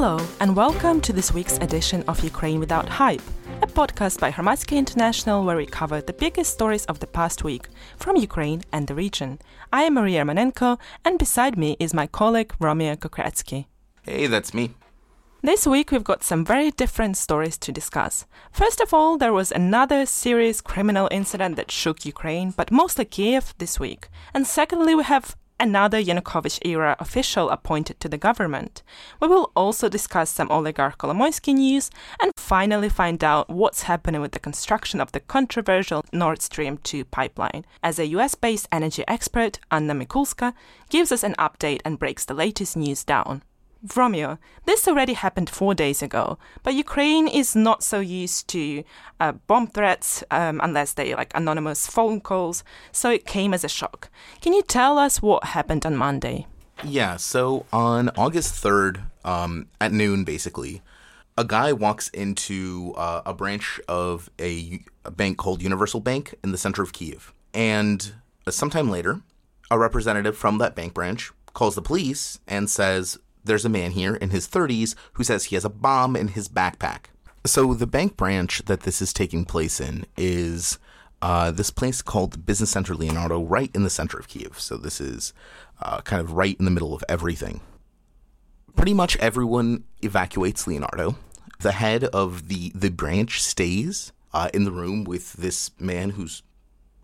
Hello, and welcome to this week's edition of Ukraine Without Hype, a podcast by Hromadske International where we cover the biggest stories of the past week from Ukraine and the region. I am Maria Romanenko, and beside me is my colleague Romeo Kokriatski. Hey, that's me. This week we've got some very different stories to discuss. First of all, there was another serious criminal incident that shook Ukraine, but mostly Kiev this week. And secondly, we have another Yanukovych era official appointed to the government. We will also discuss some oligarch Kolomoisky news and finally find out what's happening with the construction of the controversial Nord Stream 2 pipeline. As a US based energy expert, Anna Mikulska gives us an update and breaks the latest news down. Romeo, this already happened four days ago, but Ukraine is not so used to uh, bomb threats um, unless they like anonymous phone calls, so it came as a shock. Can you tell us what happened on Monday? Yeah, so on August 3rd, um, at noon, basically, a guy walks into uh, a branch of a, a bank called Universal Bank in the center of Kiev. And sometime later, a representative from that bank branch calls the police and says, there's a man here in his 30s who says he has a bomb in his backpack. So the bank branch that this is taking place in is uh, this place called Business Center Leonardo, right in the center of Kiev. So this is uh, kind of right in the middle of everything. Pretty much everyone evacuates Leonardo. The head of the the branch stays uh, in the room with this man who's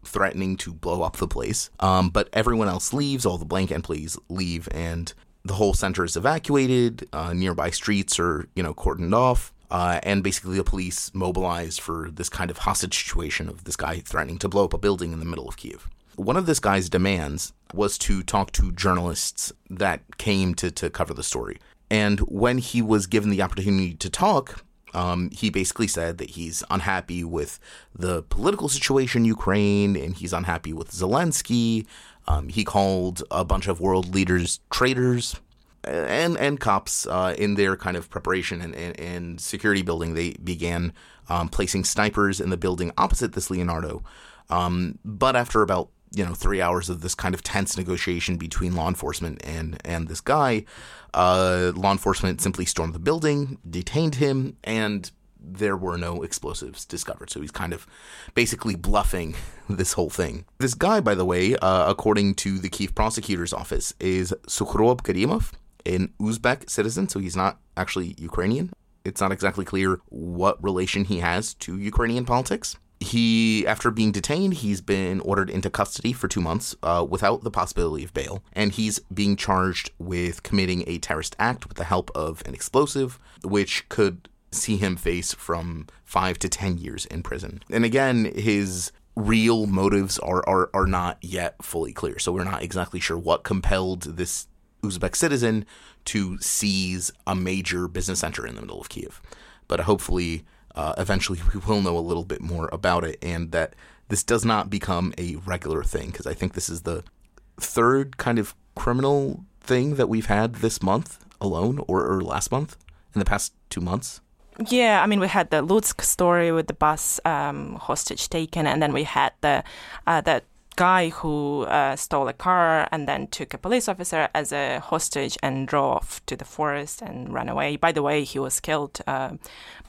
threatening to blow up the place. Um, but everyone else leaves. All the bank employees leave, and the whole center is evacuated. Uh, nearby streets are, you know, cordoned off. Uh, and basically, the police mobilized for this kind of hostage situation of this guy threatening to blow up a building in the middle of Kiev. One of this guy's demands was to talk to journalists that came to, to cover the story. And when he was given the opportunity to talk, um, he basically said that he's unhappy with the political situation in Ukraine and he's unhappy with Zelensky. Um, he called a bunch of world leaders traitors and and cops uh, in their kind of preparation and, and, and security building. They began um, placing snipers in the building opposite this Leonardo. Um, but after about you know three hours of this kind of tense negotiation between law enforcement and and this guy, uh, law enforcement simply stormed the building, detained him, and there were no explosives discovered. So he's kind of basically bluffing this whole thing. This guy, by the way, uh, according to the Kiev prosecutor's office, is Sukhrob Karimov, an Uzbek citizen. So he's not actually Ukrainian. It's not exactly clear what relation he has to Ukrainian politics he, after being detained, he's been ordered into custody for two months uh, without the possibility of bail, and he's being charged with committing a terrorist act with the help of an explosive, which could see him face from five to ten years in prison. And again, his real motives are, are, are not yet fully clear, so we're not exactly sure what compelled this Uzbek citizen to seize a major business center in the middle of Kiev. But hopefully, uh, eventually we will know a little bit more about it and that this does not become a regular thing because I think this is the third kind of criminal thing that we've had this month alone or, or last month in the past two months. Yeah, I mean, we had the Lutsk story with the bus um, hostage taken, and then we had the uh, that guy who uh, stole a car and then took a police officer as a hostage and drove off to the forest and ran away. By the way, he was killed uh,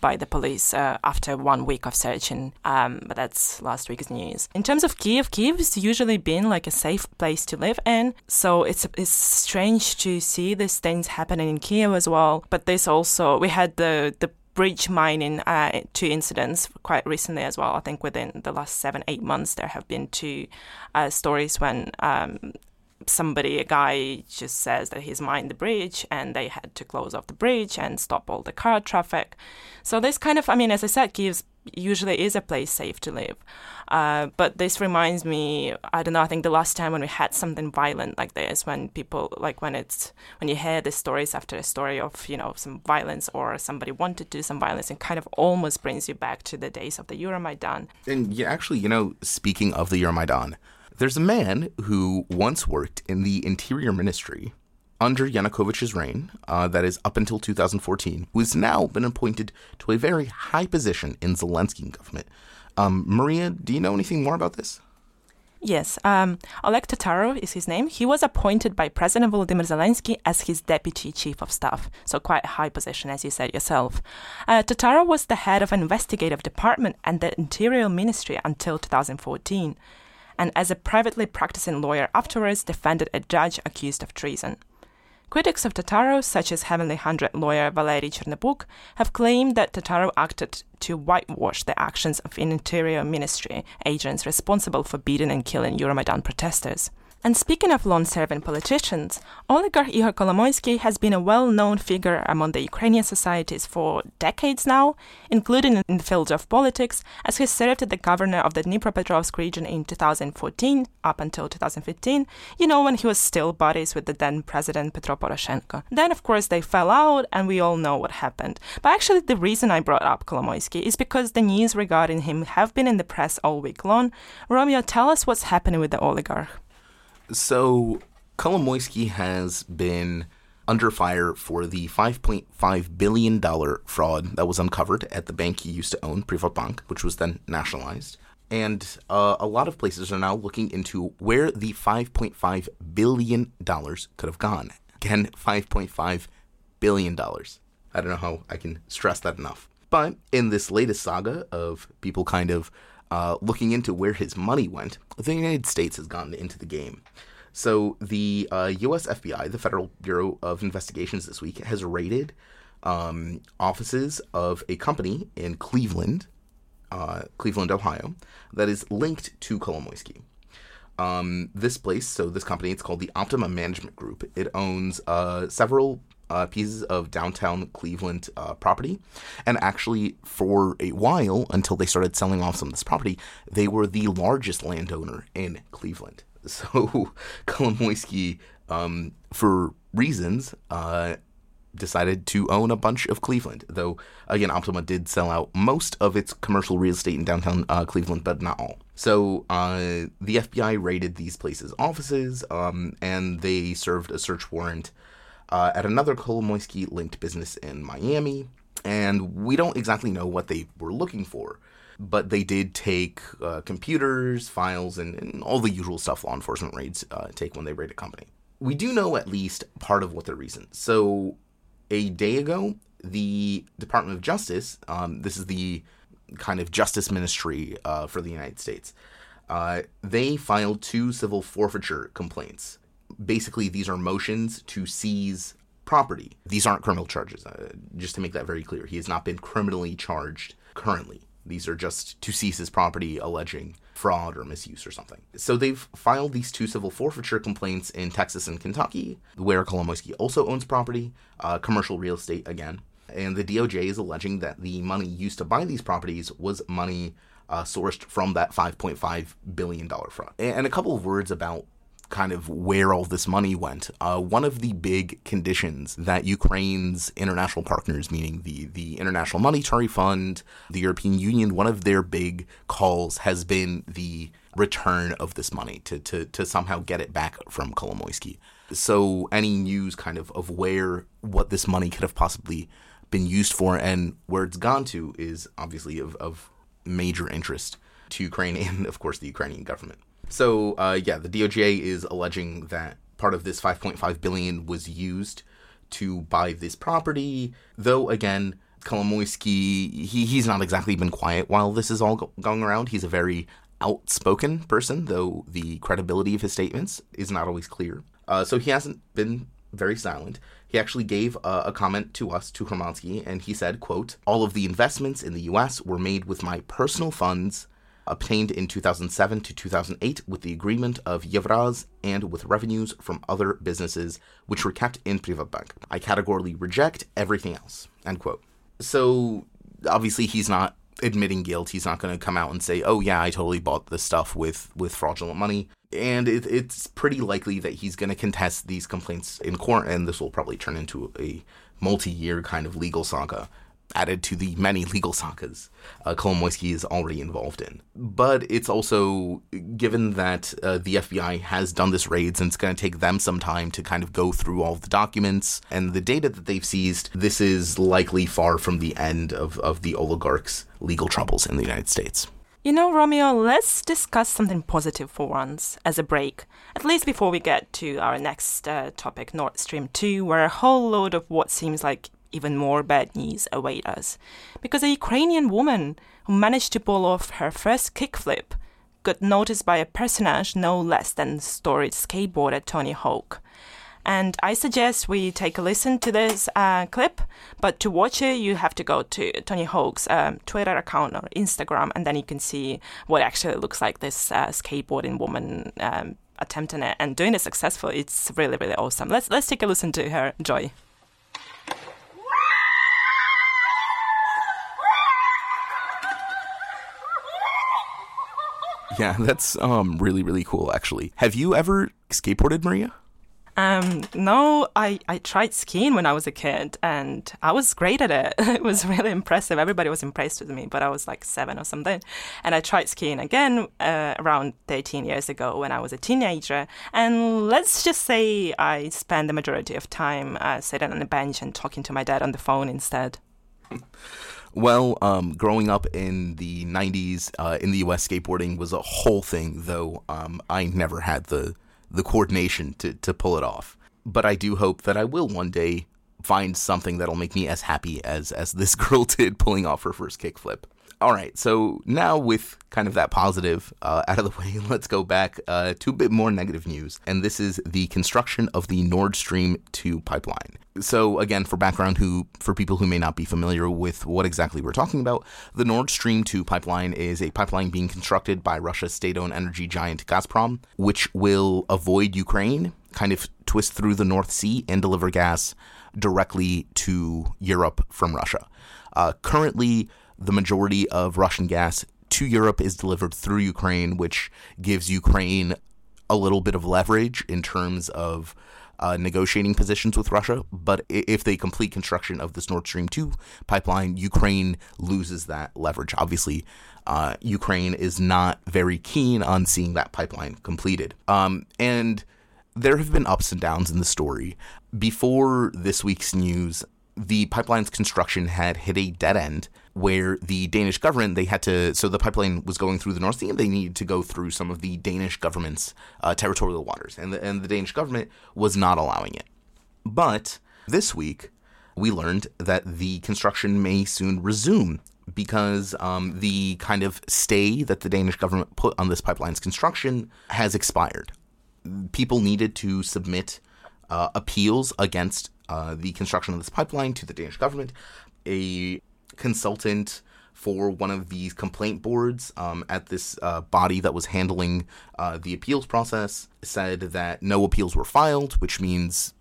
by the police uh, after one week of searching, um, but that's last week's news. In terms of Kiev, Kiev has usually been like a safe place to live in, so it's it's strange to see these things happening in Kiev as well. But this also, we had the the bridge mining uh, two incidents quite recently as well. I think within the last seven, eight months, there have been two uh, stories when um, somebody, a guy, just says that he's mined the bridge and they had to close off the bridge and stop all the car traffic. So this kind of, I mean, as I said, gives usually is a place safe to live. Uh, but this reminds me, I don't know, I think the last time when we had something violent like this, when people, like when it's, when you hear the stories after a story of, you know, some violence or somebody wanted to do some violence, it kind of almost brings you back to the days of the Euromaidan. And yeah, actually, you know, speaking of the Euromaidan, there's a man who once worked in the Interior Ministry under Yanukovych's reign, uh, that is up until 2014, who has now been appointed to a very high position in Zelensky government. Um, Maria, do you know anything more about this? Yes, um, Oleg Tatarov is his name. He was appointed by President Volodymyr Zelensky as his deputy chief of staff, so quite a high position, as you said yourself. Uh, Tatarov was the head of an investigative department and the Interior Ministry until 2014, and as a privately practicing lawyer afterwards defended a judge accused of treason. Critics of Tatarov, such as Heavenly Hundred lawyer Valery Chernobuk, have claimed that Tatarov acted to whitewash the actions of Interior Ministry agents responsible for beating and killing Euromaidan protesters. And speaking of long-serving politicians, oligarch Ihor Kolomoisky has been a well-known figure among the Ukrainian societies for decades now, including in the field of politics, as he served as the governor of the Dnipropetrovsk region in 2014 up until 2015, you know, when he was still buddies with the then president Petro Poroshenko. Then, of course, they fell out, and we all know what happened. But actually, the reason I brought up Kolomoisky is because the news regarding him have been in the press all week long. Romeo, tell us what's happening with the oligarch. So Kolomoisky has been under fire for the $5.5 billion fraud that was uncovered at the bank he used to own, Privatbank, which was then nationalized. And uh, a lot of places are now looking into where the $5.5 billion could have gone. Again, $5.5 billion. I don't know how I can stress that enough. But in this latest saga of people kind of uh, looking into where his money went, the United States has gotten into the game. So the uh, U.S. FBI, the Federal Bureau of Investigations, this week has raided um, offices of a company in Cleveland, uh, Cleveland, Ohio, that is linked to Kolomoisky. Um, this place, so this company, it's called the Optima Management Group. It owns uh, several uh, pieces of downtown Cleveland uh, property. And actually, for a while, until they started selling off some of this property, they were the largest landowner in Cleveland. So Kolomoisky, um, for reasons, uh, decided to own a bunch of Cleveland. Though, again, Optima did sell out most of its commercial real estate in downtown uh, Cleveland, but not all. So, uh, the FBI raided these places' offices, um, and they served a search warrant uh, at another Kolomoisky linked business in Miami. And we don't exactly know what they were looking for, but they did take uh, computers, files, and, and, all the usual stuff law enforcement raids uh, take when they raid a company. We do know at least part of what the reason. So, a day ago, the Department of Justice, um, this is the kind of justice ministry uh, for the United States, uh, they filed two civil forfeiture complaints basically these are motions to seize property. These aren't criminal charges, uh, just to make that very clear. He has not been criminally charged currently. These are just to seize his property alleging fraud or misuse or something. So they've filed these two civil forfeiture complaints in Texas and Kentucky, where Kolomoisky also owns property, uh, commercial real estate again. And the DOJ is alleging that the money used to buy these properties was money uh, sourced from that $5.5 billion fraud. And a couple of words about kind of where all this money went. Uh, one of the big conditions that Ukraine's international partners, meaning the, the International Monetary Fund, the European Union, one of their big calls has been the return of this money to, to, to somehow get it back from Kolomoisky. So any news kind of of where what this money could have possibly been used for and where it's gone to is obviously of, of major interest to Ukraine and of course the Ukrainian government. So uh, yeah, the DOJ is alleging that part of this 5.5 billion was used to buy this property. Though again, Kolomoisky, he he's not exactly been quiet while this is all go- going around. He's a very outspoken person, though the credibility of his statements is not always clear. Uh, so he hasn't been very silent. He actually gave a comment to us, to Hromadske, and he said, quote, All of the investments in the U.S. were made with my personal funds obtained in 2007 to 2008 with the agreement of Yevraz and with revenues from other businesses which were kept in Privatbank. I categorically reject everything else. End quote. So obviously he's not admitting guilt. He's not going to come out and say, "Oh yeah, I totally bought this stuff with with fraudulent money." And it, it's pretty likely that he's going to contest these complaints in court, and this will probably turn into a multi-year kind of legal saga added to the many legal sagas uh, Kolomoisky is already involved in. But it's also given that uh, the FBI has done this raids and it's going to take them some time to kind of go through all the documents and the data that they've seized, this is likely far from the end of, of the oligarch's legal troubles in the United States. You know, Romeo, let's discuss something positive for once as a break, at least before we get to our next uh, topic, Nord Stream 2, where a whole load of what seems like even more bad news await us. Because a Ukrainian woman who managed to pull off her first kickflip got noticed by a personage no less than storied skateboarder Tony Hawk. And I suggest we take a listen to this uh, clip. But to watch it, you have to go to Tony Hawk's um, Twitter account or Instagram, and then you can see what actually looks like this uh, skateboarding woman um, attempting it and doing it successfully. It's really, really awesome. Let's let's take a listen to her. Joy. Yeah, that's um really really cool actually. Have you ever skateboarded, Maria? Um, no, I, I tried skiing when I was a kid and I was great at it. It was really impressive. Everybody was impressed with me, but I was like seven or something. And I tried skiing again uh, around 13 years ago when I was a teenager. And let's just say I spent the majority of time uh, sitting on a bench and talking to my dad on the phone instead. Well, um, growing up in the 90s uh, in the US, skateboarding was a whole thing, though um, I never had the the coordination to, to pull it off. But I do hope that I will one day find something that'll make me as happy as as this girl did pulling off her first kickflip. All right, so now with kind of that positive uh, out of the way, let's go back uh, to a bit more negative news. And this is the construction of the Nord Stream 2 pipeline. So, again, for background, who for people who may not be familiar with what exactly we're talking about, the Nord Stream 2 pipeline is a pipeline being constructed by Russia's state owned energy giant Gazprom, which will avoid Ukraine, kind of twist through the North Sea, and deliver gas directly to Europe from Russia. Uh, currently, the majority of Russian gas to Europe is delivered through Ukraine, which gives Ukraine a little bit of leverage in terms of uh, negotiating positions with Russia. But if they complete construction of this Nord Stream 2 pipeline, Ukraine loses that leverage. Obviously, uh, Ukraine is not very keen on seeing that pipeline completed. Um, and there have been ups and downs in the story. Before this week's news, the pipeline's construction had hit a dead end where the Danish government they had to so the pipeline was going through the North Sea and they needed to go through some of the Danish government's uh, territorial waters and the, and the Danish government was not allowing it. But this week we learned that the construction may soon resume because um, the kind of stay that the Danish government put on this pipeline's construction has expired. People needed to submit uh, appeals against uh, the construction of this pipeline to the Danish government. A consultant for one of these complaint boards um, at this uh, body that was handling uh, the appeals process said that no appeals were filed, which means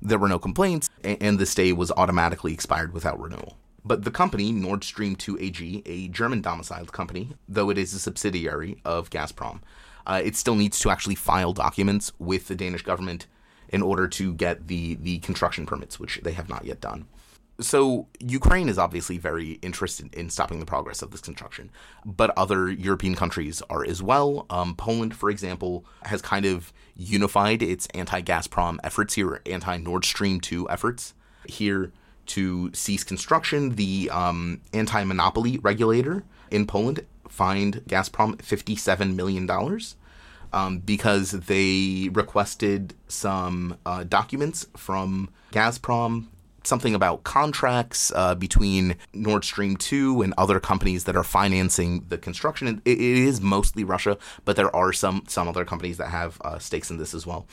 there were no complaints, and the stay was automatically expired without renewal. But the company, Nord Stream 2 AG, a German domiciled company, though it is a subsidiary of Gazprom, uh, it still needs to actually file documents with the Danish government in order to get the, the construction permits, which they have not yet done so Ukraine is obviously very interested in stopping the progress of this construction, but other European countries are as well. Um, Poland, for example, has kind of unified its anti-Gazprom efforts here, anti-Nord Stream 2 efforts here to cease construction. The um, anti-monopoly regulator in Poland fined Gazprom $57 million. Um, because they requested some uh, documents from Gazprom something about contracts uh, between Nord Stream 2 and other companies that are financing the construction. it, it is mostly Russia, but there are some some other companies that have uh, stakes in this as well.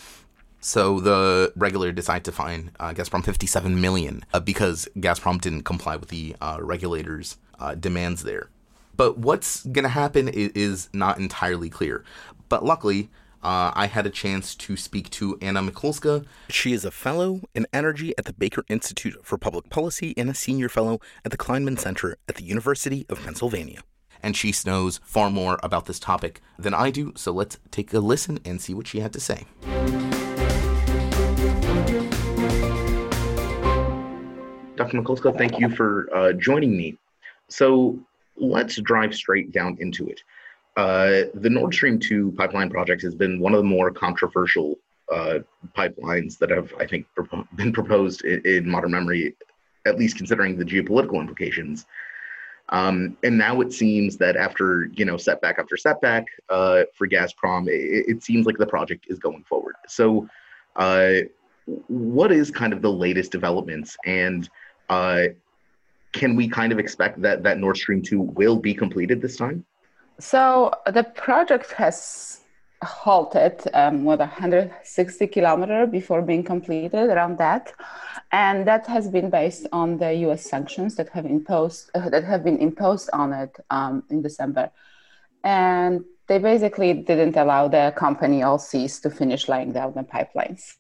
So the regulator decided to fine uh, Gazprom 57 million uh, because Gazprom didn't comply with the uh, regulators' uh, demands there. But what's going to happen is, is not entirely clear. But luckily, uh, I had a chance to speak to Anna Mikulska. She is a fellow in energy at the Baker Institute for Public Policy and a senior fellow at the Kleinman Center at the University of Pennsylvania. And she knows far more about this topic than I do, so let's take a listen and see what she had to say. Dr. Mikulska, thank you for uh, joining me. So let's drive straight down into it. Uh, the Nord Stream 2 pipeline project has been one of the more controversial uh, pipelines that have, I think, pro- been proposed in, in, modern memory, at least considering the geopolitical implications. Um, and now it seems that after you know setback after setback uh, for Gazprom, it, it, seems like the project is going forward. So, uh, what is kind of the latest developments, and uh, can we kind of expect that that Nord Stream two will be completed this time? So the project has halted um, with 160 kilometer before being completed around that. And that has been based on the us sanctions that have imposed uh, that have been imposed on it um, in december. And they basically didn't allow the company all Allseas to finish laying down the pipelines.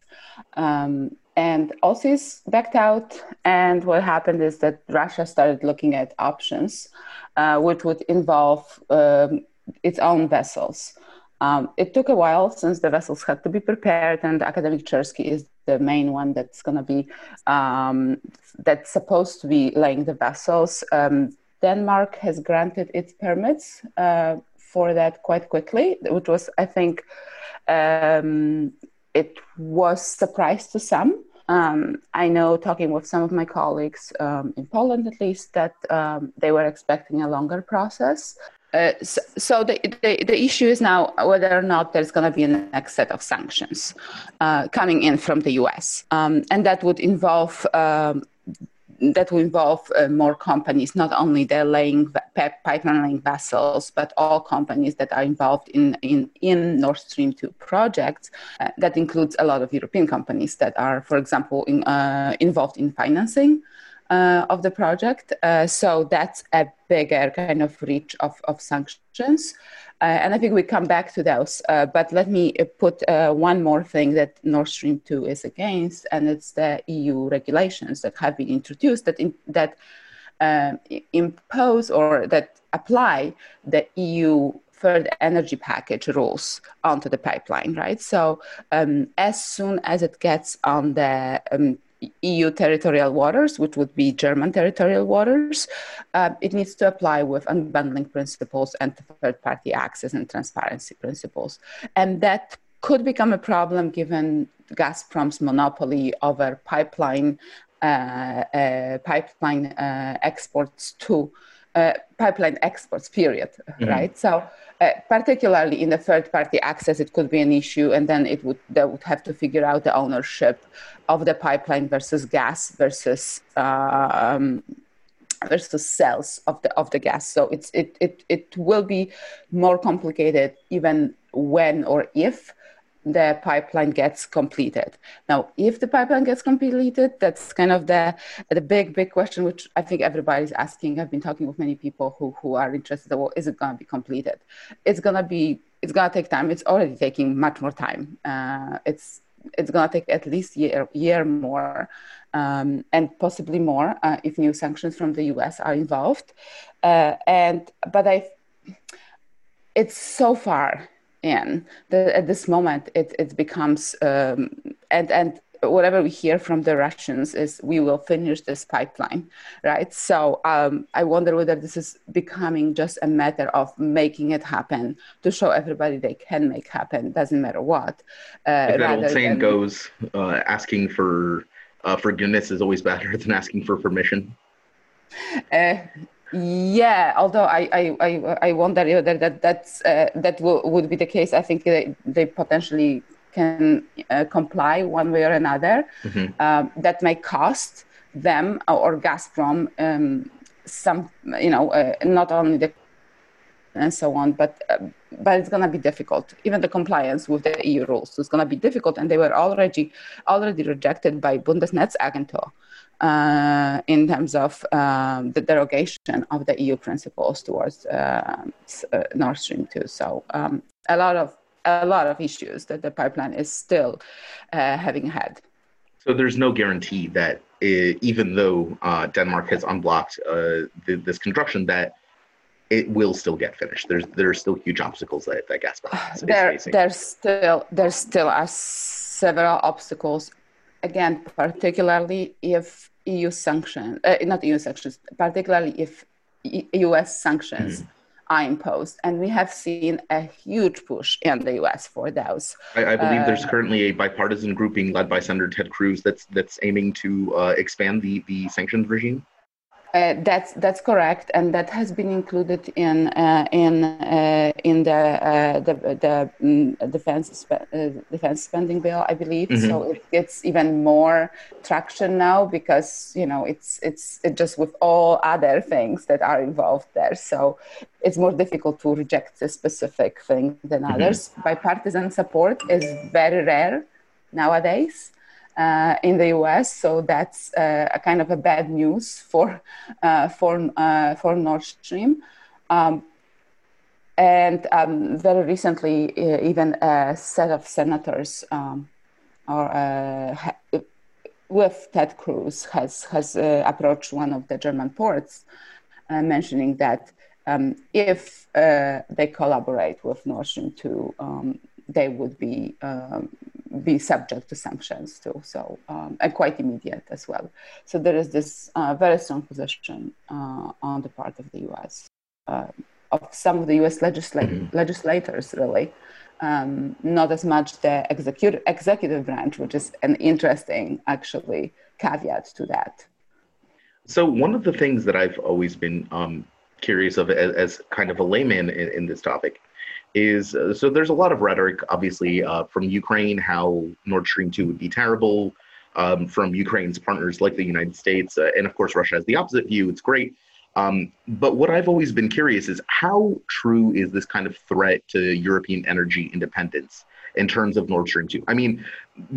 Um, and Allseas backed out and what happened is that russia started looking at options uh, which would involve um, its own vessels um, it took a while since the vessels had to be prepared, and Akademik Chersky is the main one that's going to be um, that's supposed to be laying the vessels. Um, Denmark has granted its permits uh, for that quite quickly, which was, I think, um, it was surprise to some. Um, I know, talking with some of my colleagues um, in Poland at least, that um, they were expecting a longer process. Uh, so, so the, the, the, issue is now whether or not there's going to be a next set of sanctions uh, coming in from the US. Um, and that would involve um, that will involve uh, more companies, not only the laying pipeline laying vessels, but all companies that are involved in in, in Nord Stream 2 projects. Uh, that includes a lot of European companies that are, for example, in, uh, involved in financing uh, of the project. Uh, so that's a bigger kind of reach of, of sanctions. Uh, and I think we come back to those. Uh, but let me uh, put one more thing that Nord Stream 2 is against, and it's the EU regulations that have been introduced that, in, that impose or that apply the EU third energy package rules onto the pipeline, right? So um, as soon as it gets on the um, EU territorial waters, which would be German territorial waters, uh, it needs to apply with unbundling principles and third party access and transparency principles. And that could become a problem given Gazprom's monopoly over pipeline uh, uh, pipeline uh, exports to uh, pipeline exports, period, mm-hmm. right? So, uh, particularly in the third party access, it could be an issue, and then it would they would have to figure out the ownership of the pipeline versus gas versus um, versus cells of the of the gas. So it's it it it will be more complicated even when or if the pipeline gets completed. Now, if the pipeline gets completed, that's kind of the the big big question, which I think everybody's asking. I've been talking with many people who who are interested. Well, is it going to be completed? It's to be. It's to take time. It's already taking much more time. Uh, it's it's going to take at least year year more, um, and possibly more uh, if new sanctions from the U.S. are involved. Uh, and but I, it's so far in. The, at this moment, it, it becomes, um, and, and whatever we hear from the Russians is we will finish this pipeline, right? So um, I wonder whether this is becoming just a matter of making it happen to show everybody they can make happen, doesn't matter what. Uh, that old saying than, goes, uh, asking for uh, forgiveness is always better than asking for permission. Uh, yeah, although I I, I, I wonder whether that that's uh, that w- would be the case. I think they, they potentially can uh, comply one way or another. Mm-hmm. Um, that may cost them or Gazprom um, some, you know, uh, not only the and so on, but uh, but it's going to be difficult. Even the compliance with the EU rules is going to be difficult, and they were already already rejected by Bundesnetzagentur uh, in terms of um, the derogation of the EU principles towards uh, uh, Nord Stream 2. So um, a lot of a lot of issues that the pipeline is still uh, having had. So there's no guarantee that it, even though uh, Denmark has unblocked uh, the, this construction, that it will still get finished. There's there's still huge obstacles that, that Gazprom is there, facing. There's still there's still are several obstacles. Again, particularly if EU sanctions, uh, not EU sanctions, particularly if US sanctions mm. are imposed. And we have seen a huge push in the US for those. I, I believe uh, there's currently a bipartisan grouping led by Senator Ted Cruz that's that's aiming to uh, expand the, the sanctions regime. Uh, that's that's correct, and that has been included in uh, in uh, in the uh, the, the um, defense uh, defense spending bill, I believe. Mm-hmm. So it gets even more traction now because you know it's it's it just with all other things that are involved there. So it's more difficult to reject a specific thing than mm-hmm. others. Bipartisan support is very rare nowadays uh, in the US. So that's uh, a kind of a bad news for uh, for uh, for Nord Stream. Um, and um, very recently, uh, even a set of senators um, or ha- with Ted Cruz has has approached one of the German ports, mentioning that um, if they collaborate with Nord Stream 2, um, they would be um, be subject to sanctions too. So um, and quite immediate as well. So there is this uh, very strong position uh, on the part of the U.S. Uh, of some of the U.S. Legisla- mm-hmm. legislators, really. Um, not as much the executive executive branch, which is an interesting, actually, caveat to that. So one of the things that I've always been um, curious of as, as, kind of a layman in, in this topic is uh, so there's a lot of rhetoric, obviously, uh, from Ukraine, how Nord Stream 2 would be terrible, um, from Ukraine's partners like the United States. Uh, and of course, Russia has the opposite view. It's great. Um, but what I've always been curious is how true is this kind of threat to European energy independence in terms of Nord Stream 2? I mean,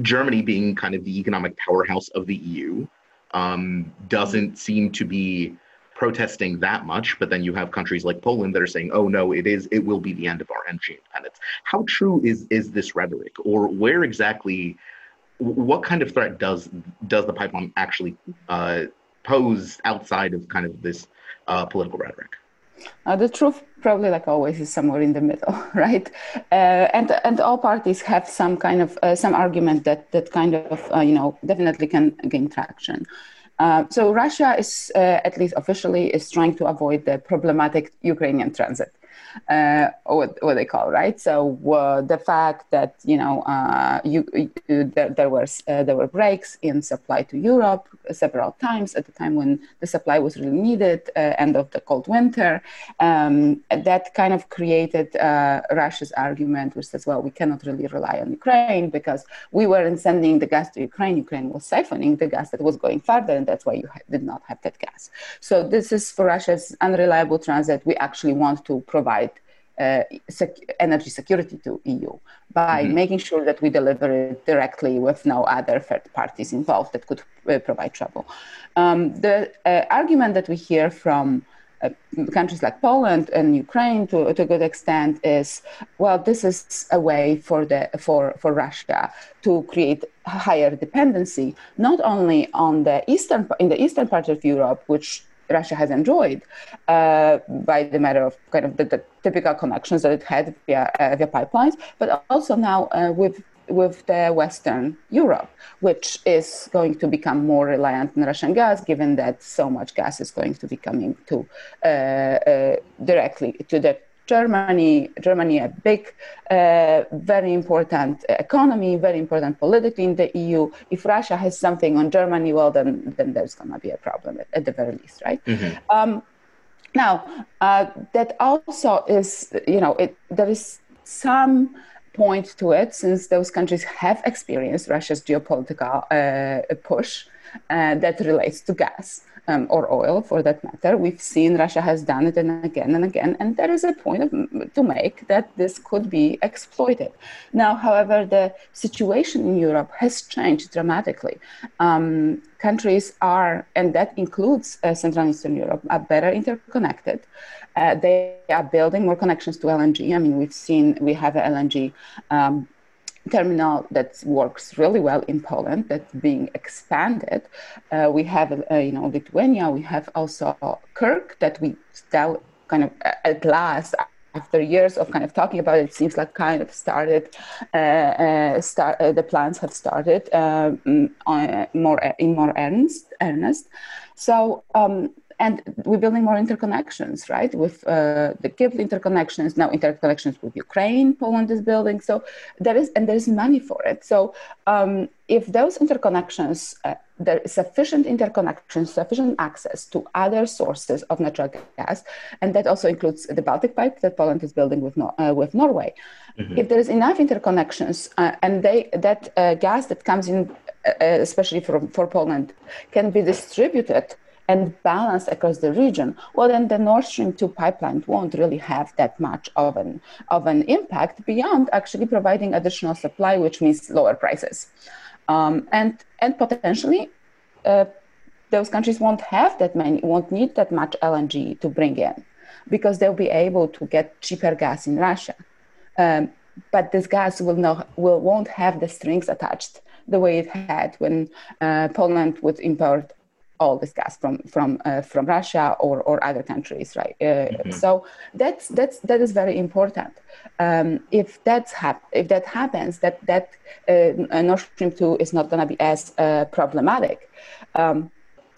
Germany being kind of the economic powerhouse of the EU um, doesn't seem to be protesting that much, but then you have countries like Poland that are saying, "Oh no, it is. It will be the end of our energy independence." How true is is this rhetoric, or where exactly? What kind of threat does does the pipeline actually uh, pose outside of kind of this uh, political rhetoric? Uh, the truth, probably like always, is somewhere in the middle, right? Uh, and and all parties have some kind of uh, some argument that that kind of uh, you know definitely can gain traction. Uh, so Russia is, uh, at least officially, is trying to avoid the problematic Ukrainian transit uh, what, what they call right. So uh, the fact that you know uh, you, you, there, there was uh, there were breaks in supply to Europe several times at the time when the supply was really needed, uh, end of the cold winter. Um, that kind of created uh, Russia's argument, which says, well, we cannot really rely on Ukraine because we weren't sending the gas to Ukraine. Ukraine was siphoning the gas that was going further, and that's why you did not have that gas. So this is for Russia's unreliable transit. We actually want to provide uh, sec- energy security to EU by mm-hmm. making sure that we deliver it directly with no other third parties involved that could uh, provide trouble. Um, the uh, argument that we hear from uh, countries like Poland and Ukraine, to, to a good extent, is well, this is a way for the for for Russia to create higher dependency, not only on the eastern in the eastern part of Europe, which Russia has enjoyed uh, by the matter of kind of the, the, typical connections that it had via, uh, via pipelines, but also now uh, with with the Western Europe, which is going to become more reliant on Russian gas, given that so much gas is going to be coming to uh, uh, directly to the Germany, Germany, a big, uh, very important economy, very important politically in the EU. If Russia has something on Germany, well, then then there's going to be a problem at, at the very least, right? Mm-hmm. Um, now, uh, that also is, you know, it, there is some point to it since those countries have experienced Russia's geopolitical uh, push uh, that relates to gas um, or oil for that matter. We've seen Russia has done it and again and again, and there is a point of, to make that this could be exploited. Now, however, the situation in Europe has changed dramatically. Um, countries are, and that includes uh, Central and Eastern Europe, are better interconnected. Uh, they are building more connections to LNG. I mean, we've seen we have a LNG um, terminal that works really well in Poland that's being expanded. Uh, we have, uh, you know, Lithuania. We have also Krk that we still kind of uh, at last after years of kind of talking about it, seems like kind of started, uh, uh, start, uh, the plans have started um, on, more in more earnest. earnest. So um, and we're building more interconnections, right? With uh, the Kyiv interconnections, now interconnections with Ukraine, Poland is building. So there is, and there's money for it. So um, if those interconnections, uh, there is sufficient interconnections, sufficient access to other sources of natural gas, and that also includes the Baltic pipe that Poland is building with, uh, with Norway. Mm-hmm. If there is enough interconnections uh, and they, that uh, gas that comes in, uh, especially for, for Poland, can be distributed and balanced across the region, well, then the Nord Stream 2 pipeline won't really have that much of an, of an impact beyond actually providing additional supply, which means lower prices. Um, and, and potentially, uh, those countries won't have that many, won't need that much LNG to bring in because they'll be able to get cheaper gas in Russia. Um, but this gas will not, will, won't have the strings attached the way it had when uh, Poland would import all this gas from from uh, from Russia or, or other countries, right? Uh, mm-hmm. So that's that's that is very important. Um, if that's hap- if that happens, that that uh, Nord Stream two is not going to be as uh, problematic. Um,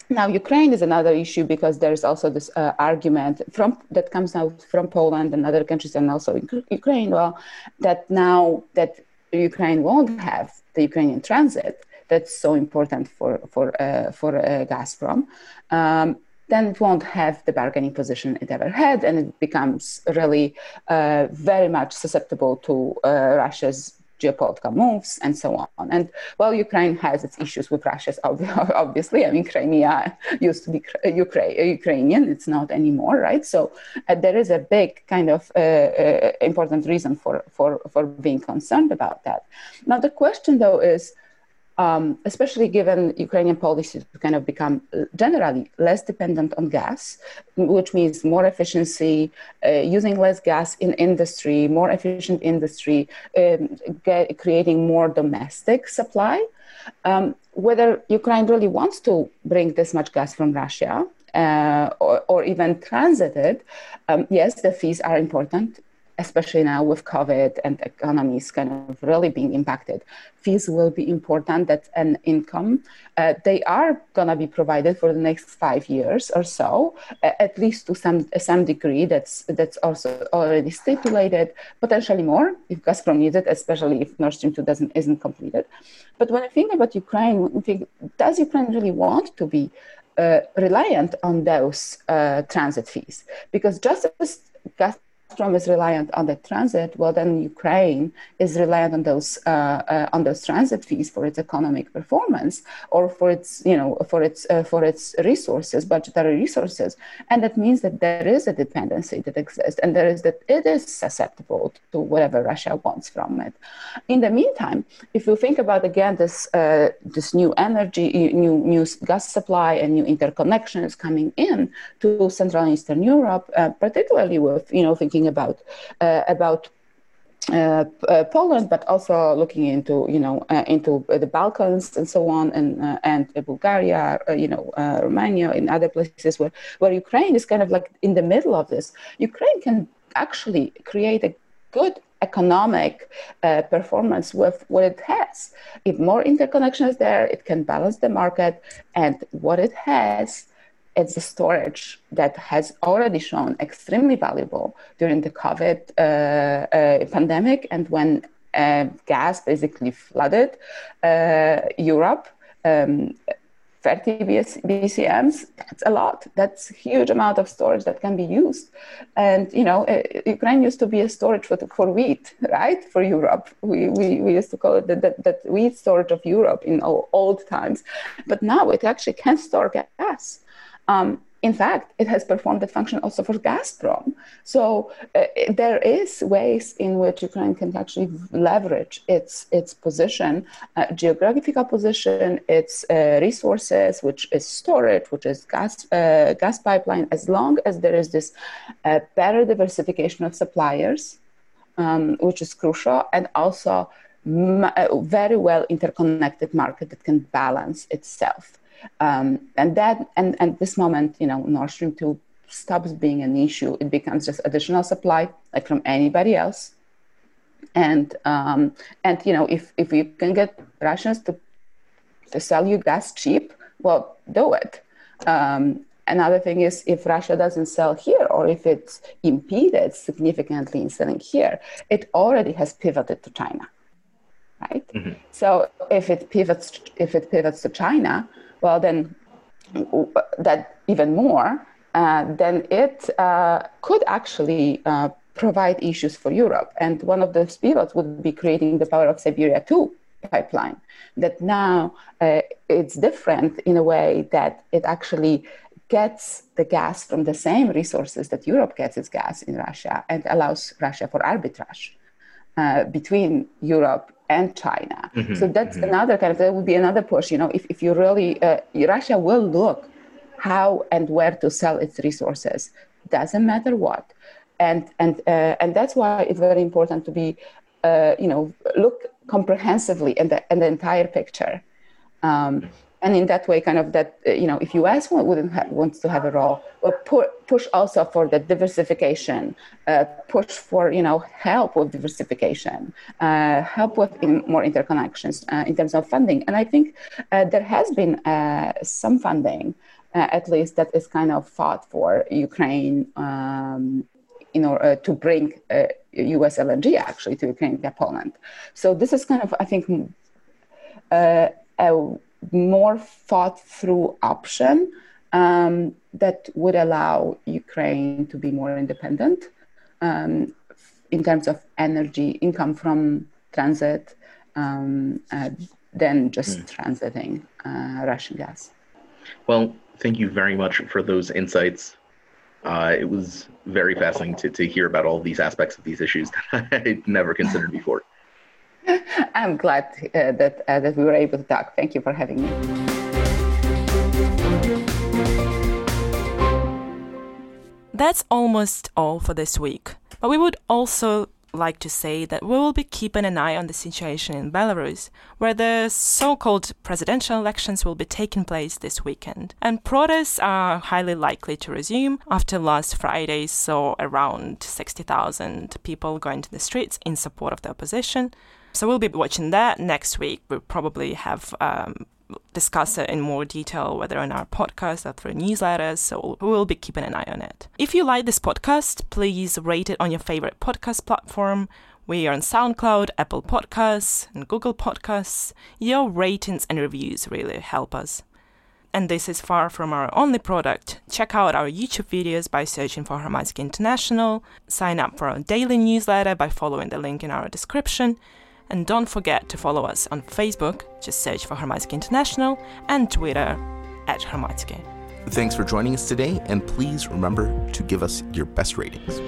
now, Ukraine is another issue because there's also this uh, argument from that comes out from Poland and other countries, and also Ukraine. Well, that now that Ukraine won't have the Ukrainian transit, that's so important for for uh, for uh, Gazprom. Um, then it won't have the bargaining position it ever had, and it becomes really uh, very much susceptible to uh, Russia's geopolitical moves and so on. And well, Ukraine has its issues with Russia, obviously. I mean, Crimea used to be Ukra- Ukrainian, it's not anymore, right? So uh, there is a big kind of uh, uh, important reason for, for, for being concerned about that. Now, the question though is, um, especially given Ukrainian policy to kind of become uh, generally less dependent on gas, which means more efficiency, uh, using less gas in industry, more efficient industry, um, get, creating more domestic supply. Um, whether Ukraine really wants to bring this much gas from Russia uh, or, or, even transit it, um, yes, the fees are important especially now with COVID and economies kind of really being impacted, fees will be important. That's an income. Uh, they are going to be provided for the next five years or so, uh, at least to some some degree. That's that's also already stipulated. Potentially more if Gazprom needs it, especially if Nord Stream two doesn't isn't completed. But when I think about Ukraine, think, does Ukraine really want to be uh, reliant on those uh, transit fees? Because just as gas Gazprom is reliant on the transit, well, then Ukraine is reliant on those uh, uh, on those transit fees for its economic performance or for its you know for its uh, for its resources, budgetary resources, and that means that there is a dependency that exists, and there is that it is susceptible to whatever Russia wants from it. In the meantime, if you think about again this uh, this new energy, new new gas supply, and new interconnections coming in to Central and Eastern Europe, uh, particularly with you know thinking thinking about uh, about uh, uh, Poland, but also looking into you know uh, into the Balkans and so on, and uh, and Bulgaria, uh, you know Romania, in other places where where Ukraine is kind of like in the middle of this. Ukraine can actually create a good economic performance with what it has. If more interconnection is there, it can balance the market, and what it has it's the storage that has already shown extremely valuable during the COVID uh, uh, pandemic and when uh, gas basically flooded uh, Europe. Um, 30 BCMs, that's a lot. That's a huge amount of storage that can be used. And, you know, uh, Ukraine used to be a storage for, for wheat, right? For Europe. We, we, we used to call it the, the wheat storage of Europe in old times. But now it actually can store gas. Um, in fact, it has performed that function also for Gazprom. So uh, there is ways in which Ukraine can actually leverage its its position, uh, geographical position, its uh, resources, which is storage, which is gas uh, gas pipeline. As long as there is this uh, better diversification of suppliers, um, which is crucial, and also a very well interconnected market that can balance itself. Um, and that, and at this moment, you know, Nord Stream 2 stops being an issue. It becomes just additional supply, like from anybody else. And, um, and you know, if, if you can get Russians to, to sell you gas cheap, well, do it. Um, another thing is if Russia doesn't sell here or if it's impeded significantly in selling here, it already has pivoted to China. Right? Mm-hmm. So if it pivots if it pivots to China, well then that even more, uh, then it uh, could actually uh, provide issues for Europe. And one of those pivots would be creating the Power of Siberia 2 pipeline. That now uh, it's different in a way that it actually gets the gas from the same resources that Europe gets its gas in Russia and allows Russia for arbitrage uh, between Europe and China. Mm-hmm, so that's mm-hmm. another kind of, that would be another push. You know, if, if you really, uh, Russia will look how and where to sell its resources, doesn't matter what. And, and, uh, and that's why it's very important to be, uh, you know, look comprehensively in the, in the entire picture. Um, and in that way, kind of that, uh, you know, if US wouldn't have, wants to have a role, but pu- push also for the diversification, uh, push for, you know, help with diversification, uh, help with in more interconnections uh, in terms of funding. And I think uh, there has been uh, some funding, at least that is kind of fought for Ukraine um, in order to bring US LNG actually to Ukraine and Poland. So this is kind of, I think, a more thought through option um, that would allow Ukraine to be more independent um, in terms of energy income from transit um, uh, than just mm. transiting uh, Russian gas. Well, thank you very much for those insights. Uh, it was very fascinating to, to hear about all these aspects of these issues that I'd never considered before. I'm glad uh, that, uh, that we were able to talk. Thank you for having me. That's almost all for this week. But we would also like to say that we will be keeping an eye on the situation in Belarus, where the so called presidential elections will be taking place this weekend. And protests are highly likely to resume after last Friday saw around 60,000 people going to the streets in support of the opposition. So we'll be watching that next week. We'll probably have um, discuss it in more detail, whether on our podcast or through newsletters. So we will be keeping an eye on it. If you like this podcast, please rate it on your favorite podcast platform. We are on SoundCloud, Apple Podcasts, and Google Podcasts. Your ratings and reviews really help us. And this is far from our only product. Check out our YouTube videos by searching for Hromadske International. Sign up for our daily newsletter by following the link in our description and don't forget to follow us on Facebook, just search for Hromadske International, and Twitter at Hromadske. Thanks for joining us today, and please remember to give us your best ratings.